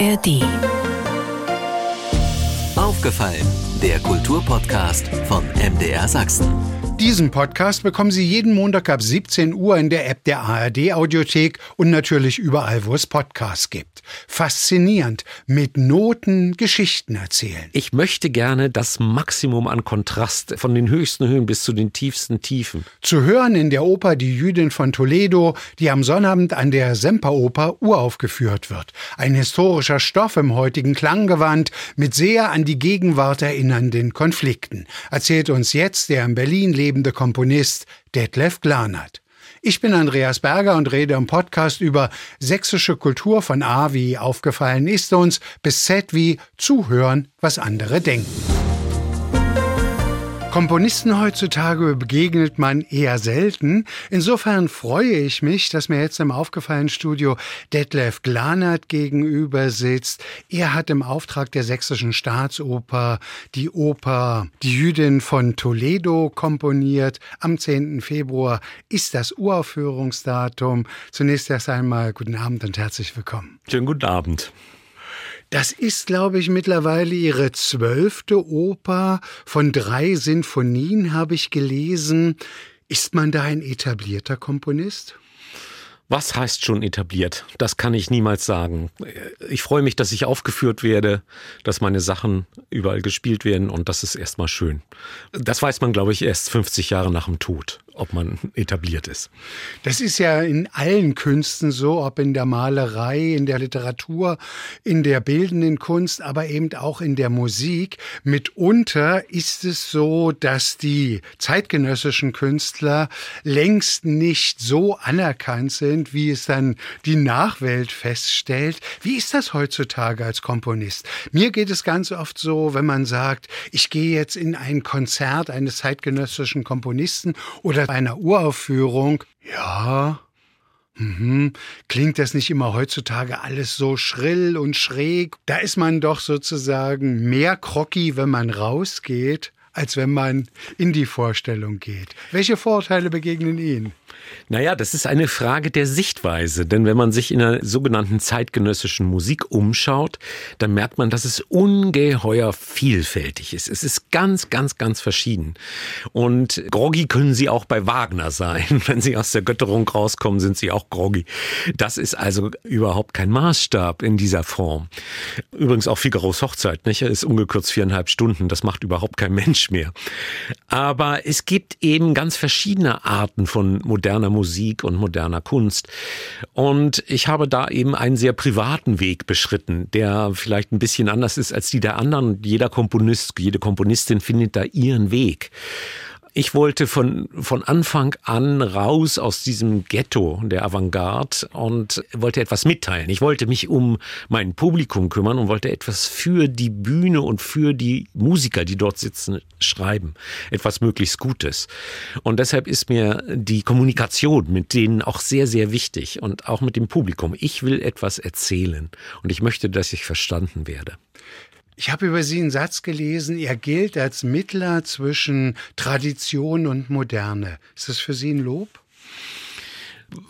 ARD. Aufgefallen, der Kulturpodcast von MDR Sachsen. Diesen Podcast bekommen Sie jeden Montag ab 17 Uhr in der App der ARD Audiothek und natürlich überall, wo es Podcasts gibt. Faszinierend, mit Noten Geschichten erzählen. Ich möchte gerne das Maximum an Kontrast von den höchsten Höhen bis zu den tiefsten Tiefen. Zu hören in der Oper Die Jüdin von Toledo, die am Sonnabend an der Semperoper uraufgeführt wird. Ein historischer Stoff im heutigen Klanggewand mit sehr an die Gegenwart erinnernden Konflikten. Erzählt uns jetzt der in Berlin lebende Komponist Detlef Glanert. Ich bin Andreas Berger und rede im Podcast über sächsische Kultur von A wie aufgefallen ist uns bis Z wie zuhören, was andere denken. Komponisten heutzutage begegnet man eher selten. Insofern freue ich mich, dass mir jetzt im aufgefallenen Studio Detlef Glanert gegenüber sitzt. Er hat im Auftrag der Sächsischen Staatsoper die Oper Die Jüdin von Toledo komponiert. Am 10. Februar ist das Uraufführungsdatum. Zunächst erst einmal guten Abend und herzlich willkommen. Schönen guten Abend. Das ist, glaube ich, mittlerweile ihre zwölfte Oper. Von drei Sinfonien habe ich gelesen. Ist man da ein etablierter Komponist? Was heißt schon etabliert? Das kann ich niemals sagen. Ich freue mich, dass ich aufgeführt werde, dass meine Sachen überall gespielt werden und das ist erstmal schön. Das weiß man, glaube ich, erst 50 Jahre nach dem Tod ob man etabliert ist. Das ist ja in allen Künsten so, ob in der Malerei, in der Literatur, in der bildenden Kunst, aber eben auch in der Musik. Mitunter ist es so, dass die zeitgenössischen Künstler längst nicht so anerkannt sind, wie es dann die Nachwelt feststellt. Wie ist das heutzutage als Komponist? Mir geht es ganz oft so, wenn man sagt, ich gehe jetzt in ein Konzert eines zeitgenössischen Komponisten oder bei einer Uraufführung, ja, Mhm. Klingt das nicht immer heutzutage alles so schrill und schräg? Da ist man doch sozusagen mehr Krocki, wenn man rausgeht, als wenn man in die Vorstellung geht. Welche Vorteile begegnen Ihnen? Naja, das ist eine Frage der Sichtweise. Denn wenn man sich in der sogenannten zeitgenössischen Musik umschaut, dann merkt man, dass es ungeheuer vielfältig ist. Es ist ganz, ganz, ganz verschieden. Und groggy können sie auch bei Wagner sein. Wenn sie aus der Götterung rauskommen, sind sie auch groggy. Das ist also überhaupt kein Maßstab in dieser Form. Übrigens auch Figaros Hochzeit, nicht? Ist ungekürzt viereinhalb Stunden. Das macht überhaupt kein Mensch mehr. Aber es gibt eben ganz verschiedene Arten von moderner Musik und moderner Kunst. Und ich habe da eben einen sehr privaten Weg beschritten, der vielleicht ein bisschen anders ist als die der anderen. Jeder Komponist, jede Komponistin findet da ihren Weg. Ich wollte von, von Anfang an raus aus diesem Ghetto der Avantgarde und wollte etwas mitteilen. Ich wollte mich um mein Publikum kümmern und wollte etwas für die Bühne und für die Musiker, die dort sitzen, schreiben. Etwas möglichst Gutes. Und deshalb ist mir die Kommunikation mit denen auch sehr, sehr wichtig und auch mit dem Publikum. Ich will etwas erzählen und ich möchte, dass ich verstanden werde. Ich habe über Sie einen Satz gelesen, er gilt als Mittler zwischen Tradition und Moderne. Ist das für Sie ein Lob?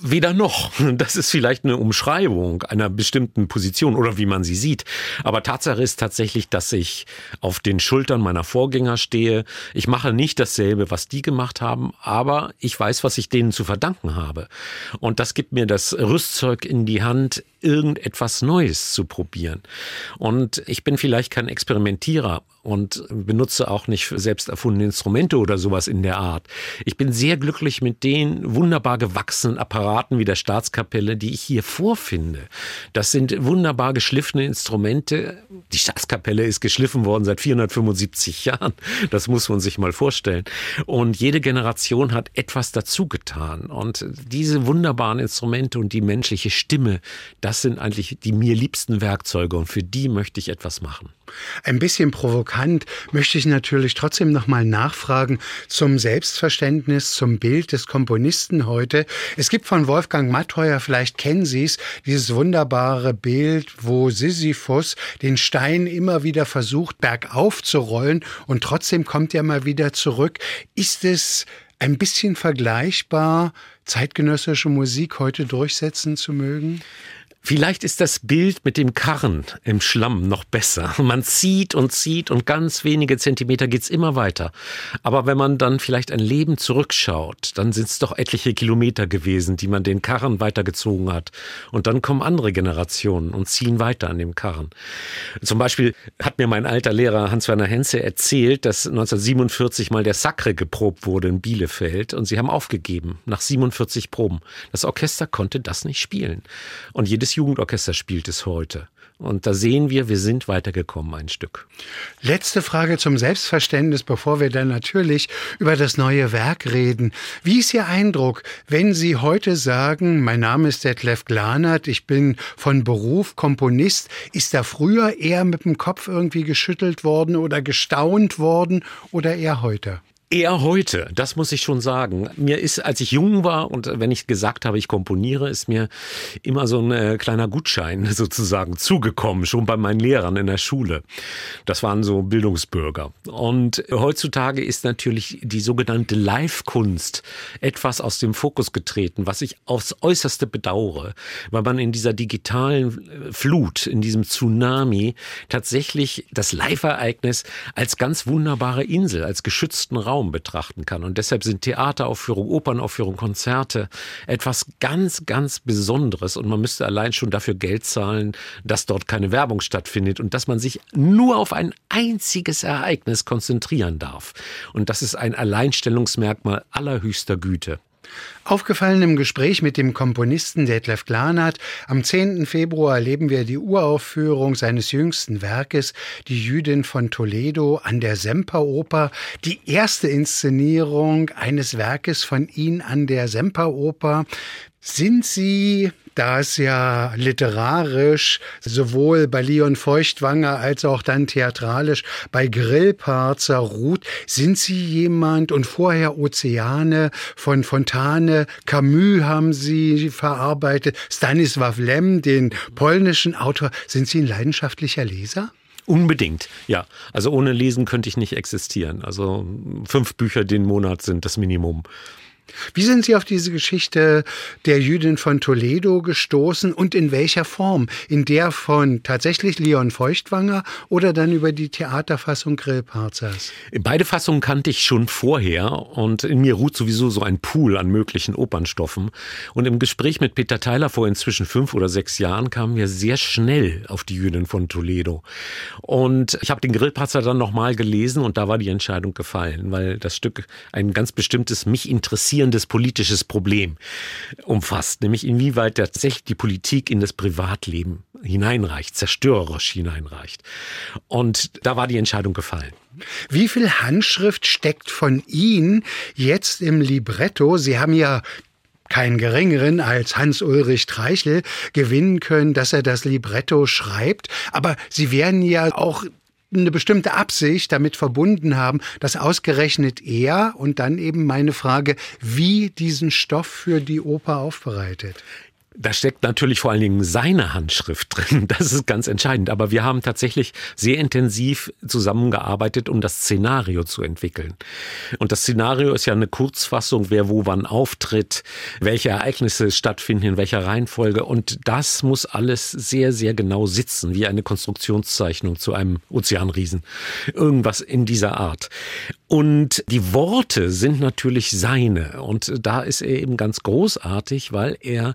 Weder noch. Das ist vielleicht eine Umschreibung einer bestimmten Position oder wie man sie sieht. Aber Tatsache ist tatsächlich, dass ich auf den Schultern meiner Vorgänger stehe. Ich mache nicht dasselbe, was die gemacht haben, aber ich weiß, was ich denen zu verdanken habe. Und das gibt mir das Rüstzeug in die Hand, irgendetwas Neues zu probieren. Und ich bin vielleicht kein Experimentierer und benutze auch nicht selbst erfundene Instrumente oder sowas in der Art. Ich bin sehr glücklich mit den wunderbar gewachsenen Apparaten wie der Staatskapelle, die ich hier vorfinde. Das sind wunderbar geschliffene Instrumente. Die Staatskapelle ist geschliffen worden seit 475 Jahren. Das muss man sich mal vorstellen. Und jede Generation hat etwas dazu getan. Und diese wunderbaren Instrumente und die menschliche Stimme, das sind eigentlich die mir liebsten Werkzeuge und für die möchte ich etwas machen. Ein bisschen provokant möchte ich natürlich trotzdem nochmal nachfragen zum Selbstverständnis, zum Bild des Komponisten heute. Es gibt von Wolfgang Mattheuer, vielleicht kennen Sie es, dieses wunderbare Bild, wo Sisyphus den Stein immer wieder versucht, bergauf zu rollen und trotzdem kommt er mal wieder zurück. Ist es ein bisschen vergleichbar, zeitgenössische Musik heute durchsetzen zu mögen? Vielleicht ist das Bild mit dem Karren im Schlamm noch besser. Man zieht und zieht und ganz wenige Zentimeter geht's immer weiter. Aber wenn man dann vielleicht ein Leben zurückschaut, dann sind es doch etliche Kilometer gewesen, die man den Karren weitergezogen hat. Und dann kommen andere Generationen und ziehen weiter an dem Karren. Zum Beispiel hat mir mein alter Lehrer Hans-Werner Henze erzählt, dass 1947 mal der Sacre geprobt wurde in Bielefeld und sie haben aufgegeben nach 47 Proben. Das Orchester konnte das nicht spielen. Und jedes Jugendorchester spielt es heute. Und da sehen wir, wir sind weitergekommen ein Stück. Letzte Frage zum Selbstverständnis, bevor wir dann natürlich über das neue Werk reden. Wie ist Ihr Eindruck, wenn Sie heute sagen, mein Name ist Detlef Glanert, ich bin von Beruf Komponist, ist da früher eher mit dem Kopf irgendwie geschüttelt worden oder gestaunt worden oder eher heute? Eher heute, das muss ich schon sagen. Mir ist, als ich jung war und wenn ich gesagt habe, ich komponiere, ist mir immer so ein äh, kleiner Gutschein sozusagen zugekommen, schon bei meinen Lehrern in der Schule. Das waren so Bildungsbürger. Und heutzutage ist natürlich die sogenannte Live-Kunst etwas aus dem Fokus getreten, was ich aufs Äußerste bedauere, weil man in dieser digitalen äh, Flut, in diesem Tsunami tatsächlich das Live-Ereignis als ganz wunderbare Insel, als geschützten Raum Raum betrachten kann. Und deshalb sind Theateraufführungen, Opernaufführungen, Konzerte etwas ganz, ganz Besonderes. Und man müsste allein schon dafür Geld zahlen, dass dort keine Werbung stattfindet und dass man sich nur auf ein einziges Ereignis konzentrieren darf. Und das ist ein Alleinstellungsmerkmal allerhöchster Güte. Aufgefallen im Gespräch mit dem Komponisten Detlef Glanert, am 10. Februar erleben wir die Uraufführung seines jüngsten Werkes, Die Jüdin von Toledo an der Semperoper, die erste Inszenierung eines Werkes von ihm an der Semperoper. Sind Sie da es ja literarisch sowohl bei Leon Feuchtwanger als auch dann theatralisch bei Grillparzer ruht, sind Sie jemand und vorher Ozeane von Fontane, Camus haben Sie verarbeitet, Stanisław Lem, den polnischen Autor. Sind Sie ein leidenschaftlicher Leser? Unbedingt, ja. Also ohne Lesen könnte ich nicht existieren. Also fünf Bücher den Monat sind das Minimum. Wie sind Sie auf diese Geschichte der Jüdin von Toledo gestoßen und in welcher Form? In der von tatsächlich Leon Feuchtwanger oder dann über die Theaterfassung Grillparzers? Beide Fassungen kannte ich schon vorher und in mir ruht sowieso so ein Pool an möglichen Opernstoffen. Und im Gespräch mit Peter Theiler vor inzwischen fünf oder sechs Jahren kamen wir sehr schnell auf die Jüdin von Toledo. Und ich habe den Grillparzer dann nochmal gelesen und da war die Entscheidung gefallen, weil das Stück ein ganz bestimmtes mich interessiert gravierendes politisches Problem umfasst, nämlich inwieweit tatsächlich die Politik in das Privatleben hineinreicht, zerstörerisch hineinreicht. Und da war die Entscheidung gefallen. Wie viel Handschrift steckt von Ihnen jetzt im Libretto? Sie haben ja keinen geringeren als Hans-Ulrich Treichel gewinnen können, dass er das Libretto schreibt. Aber Sie werden ja auch eine bestimmte Absicht damit verbunden haben, dass ausgerechnet er und dann eben meine Frage, wie diesen Stoff für die Oper aufbereitet. Da steckt natürlich vor allen Dingen seine Handschrift drin. Das ist ganz entscheidend. Aber wir haben tatsächlich sehr intensiv zusammengearbeitet, um das Szenario zu entwickeln. Und das Szenario ist ja eine Kurzfassung, wer wo wann auftritt, welche Ereignisse stattfinden, in welcher Reihenfolge. Und das muss alles sehr, sehr genau sitzen, wie eine Konstruktionszeichnung zu einem Ozeanriesen. Irgendwas in dieser Art. Und die Worte sind natürlich seine. Und da ist er eben ganz großartig, weil er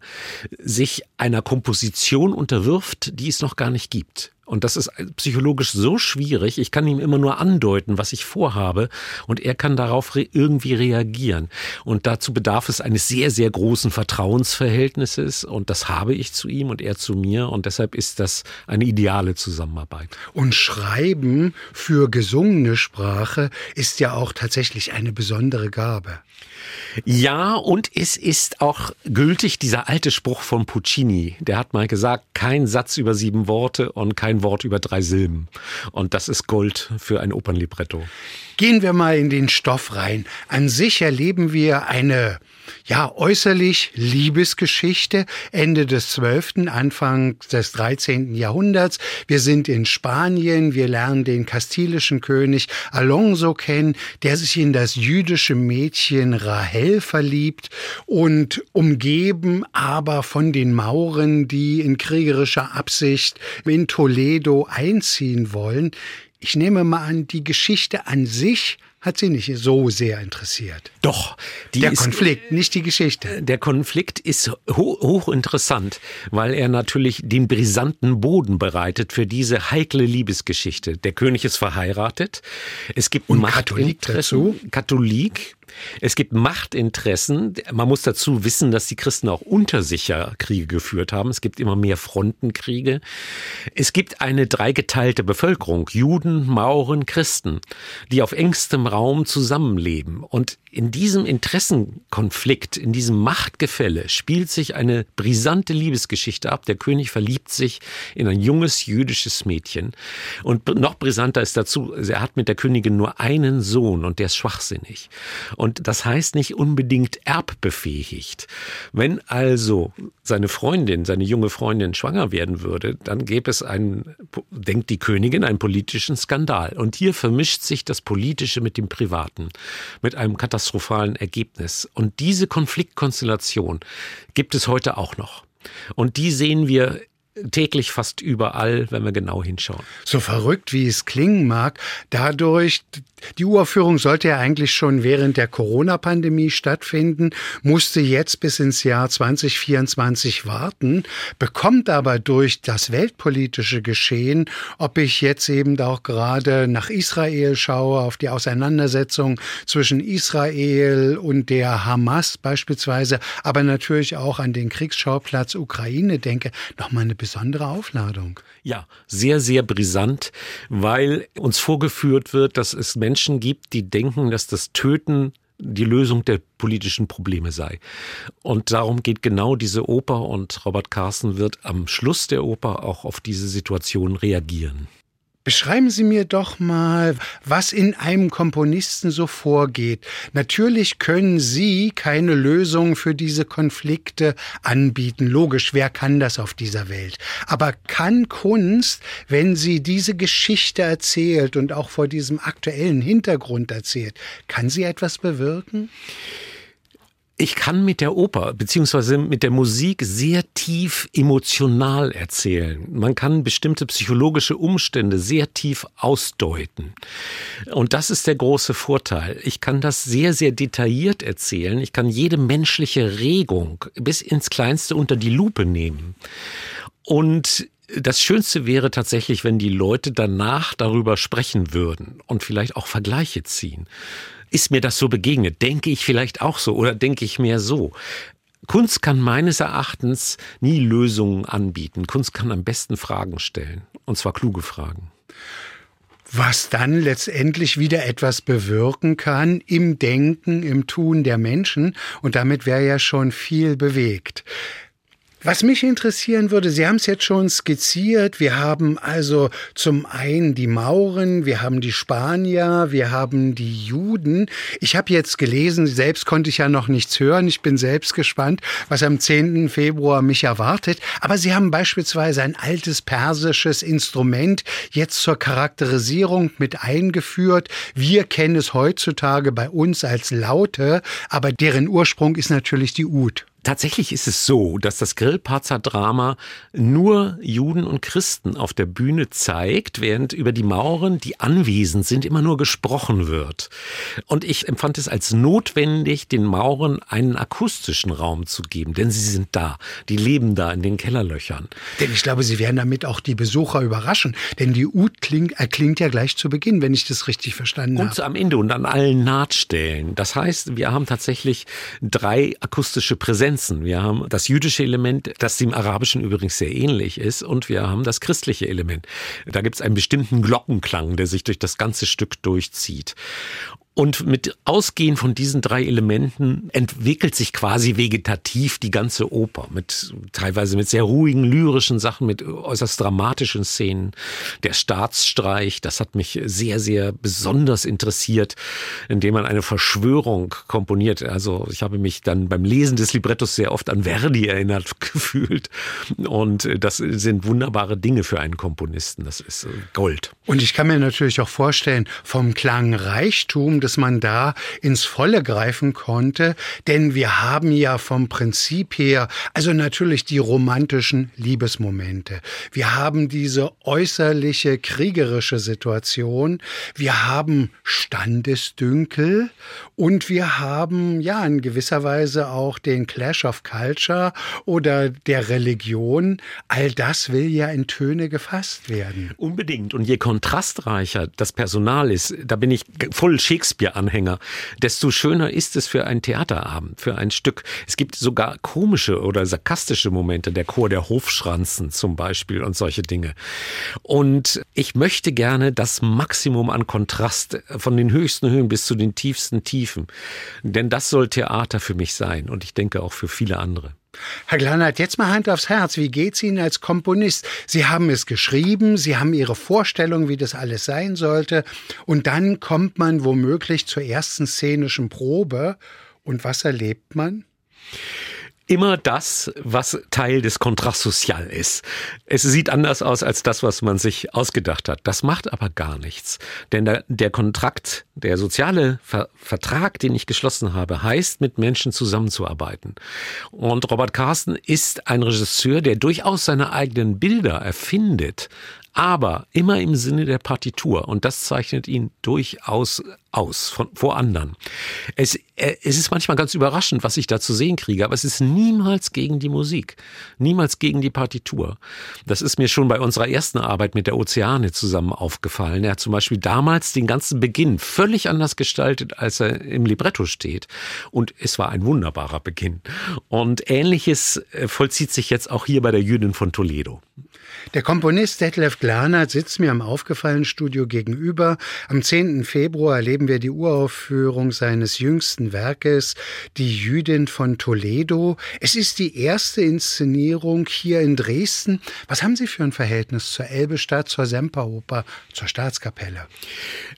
sich einer Komposition unterwirft, die es noch gar nicht gibt. Und das ist psychologisch so schwierig. Ich kann ihm immer nur andeuten, was ich vorhabe. Und er kann darauf re irgendwie reagieren. Und dazu bedarf es eines sehr, sehr großen Vertrauensverhältnisses. Und das habe ich zu ihm und er zu mir. Und deshalb ist das eine ideale Zusammenarbeit. Und Schreiben für gesungene Sprache ist ja auch tatsächlich eine besondere Gabe. Ja, und es ist auch gültig dieser alte Spruch von Puccini. Der hat mal gesagt, kein Satz über sieben Worte und kein Wort über drei Silben. Und das ist Gold für ein Opernlibretto. Gehen wir mal in den Stoff rein. An sich erleben wir eine ja, äußerlich Liebesgeschichte, Ende des 12., Anfang des 13. Jahrhunderts. Wir sind in Spanien, wir lernen den kastilischen König Alonso kennen, der sich in das jüdische Mädchen Rahel verliebt und umgeben aber von den Mauren, die in kriegerischer Absicht in Toledo einziehen wollen. Ich nehme mal an, die Geschichte an sich hat sie nicht so sehr interessiert. Doch. der ist, Konflikt, nicht die Geschichte. Der Konflikt ist ho hochinteressant, weil er natürlich den brisanten Boden bereitet für diese heikle Liebesgeschichte. Der König ist verheiratet. Es gibt Und Katholik dazu. Katholik, es gibt Machtinteressen. Man muss dazu wissen, dass die Christen auch unter sich ja Kriege geführt haben. Es gibt immer mehr Frontenkriege. Es gibt eine dreigeteilte Bevölkerung, Juden, Mauren, Christen, die auf engstem Raum zusammenleben. Und in diesem Interessenkonflikt, in diesem Machtgefälle spielt sich eine brisante Liebesgeschichte ab. Der König verliebt sich in ein junges jüdisches Mädchen. Und noch brisanter ist dazu, er hat mit der Königin nur einen Sohn und der ist schwachsinnig. Und das heißt nicht unbedingt erbbefähigt. Wenn also seine Freundin, seine junge Freundin schwanger werden würde, dann gäbe es einen, denkt die Königin, einen politischen Skandal. Und hier vermischt sich das Politische mit dem Privaten, mit einem katastrophalen Ergebnis. Und diese Konfliktkonstellation gibt es heute auch noch. Und die sehen wir täglich fast überall, wenn wir genau hinschauen. So verrückt, wie es klingen mag, dadurch, die Uraufführung sollte ja eigentlich schon während der Corona-Pandemie stattfinden, musste jetzt bis ins Jahr 2024 warten, bekommt aber durch das weltpolitische Geschehen, ob ich jetzt eben auch gerade nach Israel schaue, auf die Auseinandersetzung zwischen Israel und der Hamas beispielsweise, aber natürlich auch an den Kriegsschauplatz Ukraine denke, nochmal eine besondere Aufladung. Ja, sehr, sehr brisant, weil uns vorgeführt wird, dass es Menschen gibt, die denken, dass das Töten die Lösung der politischen Probleme sei. Und darum geht genau diese Oper und Robert Carson wird am Schluss der Oper auch auf diese Situation reagieren. Beschreiben Sie mir doch mal, was in einem Komponisten so vorgeht. Natürlich können Sie keine Lösung für diese Konflikte anbieten. Logisch, wer kann das auf dieser Welt? Aber kann Kunst, wenn sie diese Geschichte erzählt und auch vor diesem aktuellen Hintergrund erzählt, kann sie etwas bewirken? Ich kann mit der Oper beziehungsweise mit der Musik sehr tief emotional erzählen. Man kann bestimmte psychologische Umstände sehr tief ausdeuten. Und das ist der große Vorteil. Ich kann das sehr, sehr detailliert erzählen. Ich kann jede menschliche Regung bis ins Kleinste unter die Lupe nehmen. Und das Schönste wäre tatsächlich, wenn die Leute danach darüber sprechen würden und vielleicht auch Vergleiche ziehen. Ist mir das so begegnet? Denke ich vielleicht auch so oder denke ich mehr so? Kunst kann meines Erachtens nie Lösungen anbieten. Kunst kann am besten Fragen stellen. Und zwar kluge Fragen was dann letztendlich wieder etwas bewirken kann im Denken, im Tun der Menschen. Und damit wäre ja schon viel bewegt. Was mich interessieren würde, Sie haben es jetzt schon skizziert, wir haben also zum einen die Mauren, wir haben die Spanier, wir haben die Juden. Ich habe jetzt gelesen, selbst konnte ich ja noch nichts hören, ich bin selbst gespannt, was am 10. Februar mich erwartet, aber Sie haben beispielsweise ein altes persisches Instrument jetzt zur Charakterisierung mit eingeführt. Wir kennen es heutzutage bei uns als Laute, aber deren Ursprung ist natürlich die Ud. Tatsächlich ist es so, dass das Grillparzer Drama nur Juden und Christen auf der Bühne zeigt, während über die Mauren, die anwesend sind, immer nur gesprochen wird. Und ich empfand es als notwendig, den Mauren einen akustischen Raum zu geben, denn sie sind da, die leben da in den Kellerlöchern. Denn ich glaube, sie werden damit auch die Besucher überraschen, denn die Ud klingt, erklingt ja gleich zu Beginn, wenn ich das richtig verstanden habe. Und am Ende und an allen Nahtstellen. Das heißt, wir haben tatsächlich drei akustische Präsenzen Grenzen. Wir haben das jüdische Element, das dem arabischen übrigens sehr ähnlich ist, und wir haben das christliche Element. Da gibt es einen bestimmten Glockenklang, der sich durch das ganze Stück durchzieht. Und mit Ausgehen von diesen drei Elementen entwickelt sich quasi vegetativ die ganze Oper mit teilweise mit sehr ruhigen lyrischen Sachen, mit äußerst dramatischen Szenen. Der Staatsstreich, das hat mich sehr, sehr besonders interessiert, indem man eine Verschwörung komponiert. Also ich habe mich dann beim Lesen des Librettos sehr oft an Verdi erinnert gefühlt. Und das sind wunderbare Dinge für einen Komponisten. Das ist Gold. Und ich kann mir natürlich auch vorstellen, vom Klangreichtum, dass man da ins Volle greifen konnte, denn wir haben ja vom Prinzip her, also natürlich die romantischen Liebesmomente. Wir haben diese äußerliche kriegerische Situation. Wir haben Standesdünkel und wir haben ja in gewisser Weise auch den Clash of Culture oder der Religion. All das will ja in Töne gefasst werden. Unbedingt. Und je kontrastreicher das Personal ist, da bin ich voll Shakespeare-Anhänger, desto schöner ist es für einen Theaterabend, für ein Stück. Es gibt sogar komische oder sarkastische Momente, der Chor der Hofschranzen zum Beispiel und solche Dinge. Und ich möchte gerne das Maximum an Kontrast von den höchsten Höhen bis zu den tiefsten Tiefen. Denn das soll Theater für mich sein und ich denke auch für viele andere. Herr Glannert, jetzt mal Hand aufs Herz. Wie geht's Ihnen als Komponist? Sie haben es geschrieben, Sie haben Ihre Vorstellung, wie das alles sein sollte. Und dann kommt man womöglich zur ersten szenischen Probe. Und was erlebt man? Immer das, was Teil des Contrat Social ist. Es sieht anders aus als das, was man sich ausgedacht hat. Das macht aber gar nichts. Denn der, der Kontrakt, der soziale Ver Vertrag, den ich geschlossen habe, heißt, mit Menschen zusammenzuarbeiten. Und Robert Carsten ist ein Regisseur, der durchaus seine eigenen Bilder erfindet, aber immer im Sinne der Partitur. Und das zeichnet ihn durchaus aus von, vor anderen. Es, äh, es ist manchmal ganz überraschend, was ich da zu sehen kriege, aber es ist niemals gegen die Musik, niemals gegen die Partitur. Das ist mir schon bei unserer ersten Arbeit mit der Ozeane zusammen aufgefallen. Er hat zum Beispiel damals den ganzen Beginn völlig anders gestaltet, als er im Libretto steht. Und es war ein wunderbarer Beginn. Und ähnliches äh, vollzieht sich jetzt auch hier bei der Jüdin von Toledo. Der Komponist Detlef Glanert sitzt mir am Aufgefallen Studio gegenüber. Am 10. Februar erleben wir die Uraufführung seines jüngsten Werkes, Die Jüdin von Toledo. Es ist die erste Inszenierung hier in Dresden. Was haben Sie für ein Verhältnis zur Elbestadt, zur Semperoper, zur Staatskapelle?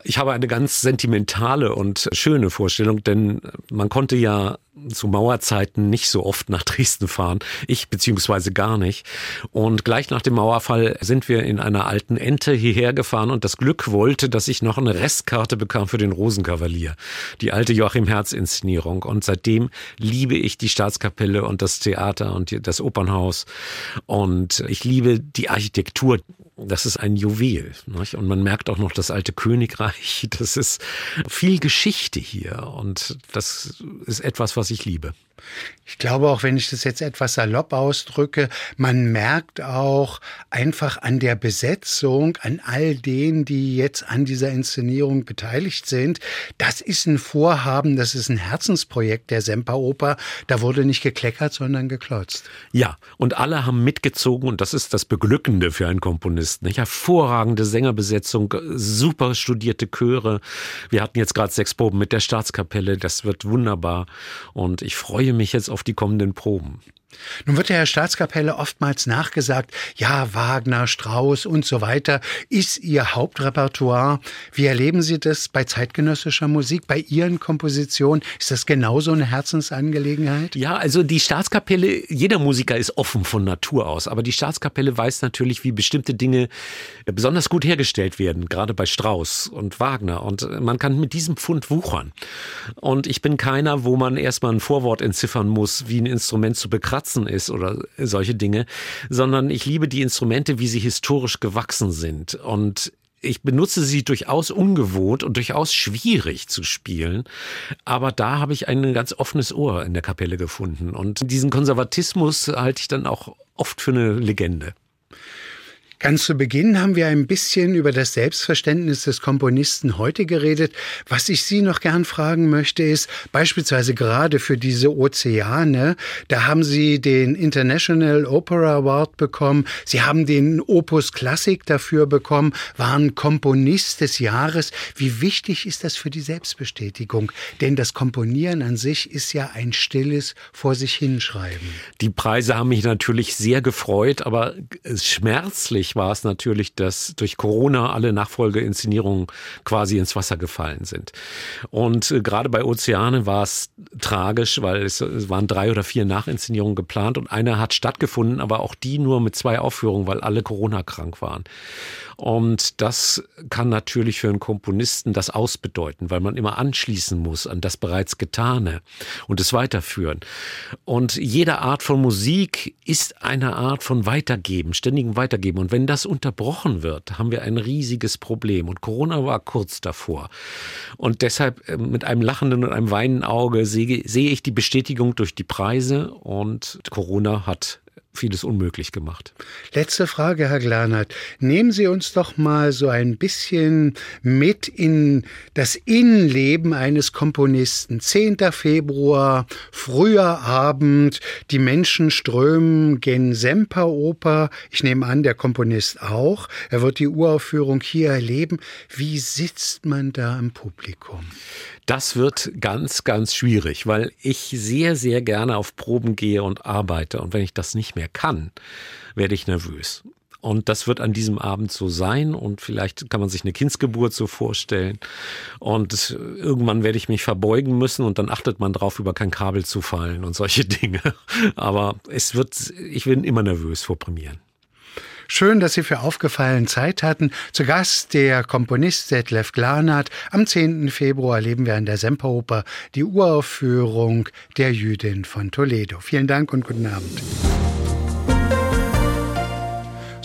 Ich habe eine ganz sentimentale und schöne Vorstellung, denn man konnte ja zu Mauerzeiten nicht so oft nach Dresden fahren. Ich beziehungsweise gar nicht. Und gleich nach dem Mauerfall sind wir in einer alten Ente hierher gefahren und das Glück wollte, dass ich noch eine Restkarte bekam für den Rosenkavalier. Die alte Joachim Herz Inszenierung. Und seitdem liebe ich die Staatskapelle und das Theater und das Opernhaus. Und ich liebe die Architektur das ist ein Juwel. Nicht? Und man merkt auch noch das alte Königreich. Das ist viel Geschichte hier. Und das ist etwas, was ich liebe. Ich glaube auch, wenn ich das jetzt etwas salopp ausdrücke, man merkt auch einfach an der Besetzung, an all denen, die jetzt an dieser Inszenierung beteiligt sind, das ist ein Vorhaben, das ist ein Herzensprojekt der Semperoper. Da wurde nicht gekleckert, sondern geklotzt. Ja, und alle haben mitgezogen und das ist das Beglückende für einen Komponisten. Nicht? Hervorragende Sängerbesetzung, super studierte Chöre. Wir hatten jetzt gerade sechs Proben mit der Staatskapelle. Das wird wunderbar und ich freue freue mich jetzt auf die kommenden Proben. Nun wird der Herr Staatskapelle oftmals nachgesagt, ja, Wagner, Strauss und so weiter ist Ihr Hauptrepertoire. Wie erleben Sie das bei zeitgenössischer Musik, bei Ihren Kompositionen? Ist das genauso eine Herzensangelegenheit? Ja, also die Staatskapelle, jeder Musiker ist offen von Natur aus, aber die Staatskapelle weiß natürlich, wie bestimmte Dinge besonders gut hergestellt werden, gerade bei Strauss und Wagner. Und man kann mit diesem Pfund wuchern. Und ich bin keiner, wo man erstmal ein Vorwort entziffern muss, wie ein Instrument zu bekratzen Kratzen ist oder solche Dinge, sondern ich liebe die Instrumente, wie sie historisch gewachsen sind. Und ich benutze sie durchaus ungewohnt und durchaus schwierig zu spielen. Aber da habe ich ein ganz offenes Ohr in der Kapelle gefunden. Und diesen Konservatismus halte ich dann auch oft für eine Legende. Ganz zu Beginn haben wir ein bisschen über das Selbstverständnis des Komponisten heute geredet. Was ich Sie noch gern fragen möchte, ist beispielsweise gerade für diese Ozeane, da haben Sie den International Opera Award bekommen, Sie haben den Opus Classic dafür bekommen, waren Komponist des Jahres. Wie wichtig ist das für die Selbstbestätigung? Denn das Komponieren an sich ist ja ein stilles Vor sich hinschreiben. Die Preise haben mich natürlich sehr gefreut, aber schmerzlich Wichtig war es natürlich, dass durch Corona alle Nachfolgeinszenierungen quasi ins Wasser gefallen sind. Und äh, gerade bei Ozeane war es tragisch, weil es, es waren drei oder vier Nachinszenierungen geplant und eine hat stattgefunden, aber auch die nur mit zwei Aufführungen, weil alle Corona krank waren. Und das kann natürlich für einen Komponisten das ausbedeuten, weil man immer anschließen muss an das bereits Getane und es weiterführen. Und jede Art von Musik ist eine Art von Weitergeben, ständigen Weitergeben. Und wenn das unterbrochen wird, haben wir ein riesiges Problem. Und Corona war kurz davor. Und deshalb äh, mit einem lachenden und einem weinenden Auge sehe, sehe ich die Bestätigung durch die Preise und Corona hat vieles unmöglich gemacht. Letzte Frage, Herr Glanert. Nehmen Sie uns doch mal so ein bisschen mit in das Innenleben eines Komponisten. 10. Februar, früher Abend, die Menschen strömen gen Semperoper. Ich nehme an, der Komponist auch. Er wird die Uraufführung hier erleben. Wie sitzt man da im Publikum? Das wird ganz, ganz schwierig, weil ich sehr, sehr gerne auf Proben gehe und arbeite. Und wenn ich das nicht mehr kann, werde ich nervös. Und das wird an diesem Abend so sein und vielleicht kann man sich eine Kindsgeburt so vorstellen. Und irgendwann werde ich mich verbeugen müssen und dann achtet man drauf, über kein Kabel zu fallen und solche Dinge. Aber es wird, ich bin immer nervös vor Premieren. Schön, dass Sie für aufgefallen Zeit hatten. Zu Gast der Komponist Detlef Glanert. Am 10. Februar erleben wir an der Semperoper die Uraufführung der Jüdin von Toledo. Vielen Dank und guten Abend.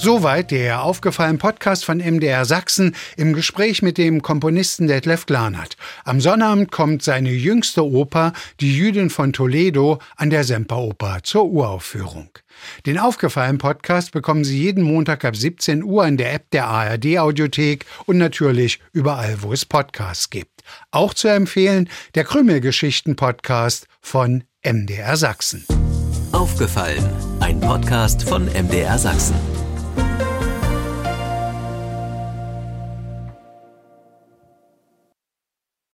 Soweit der aufgefallen Podcast von MDR Sachsen im Gespräch mit dem Komponisten Detlef Glanert. Am Sonnabend kommt seine jüngste Oper, die Jüdin von Toledo, an der Semperoper zur Uraufführung. Den aufgefallen Podcast bekommen Sie jeden Montag ab 17 Uhr in der App der ARD Audiothek und natürlich überall, wo es Podcasts gibt. Auch zu empfehlen der Krümelgeschichten Podcast von MDR Sachsen. Aufgefallen, ein Podcast von MDR Sachsen.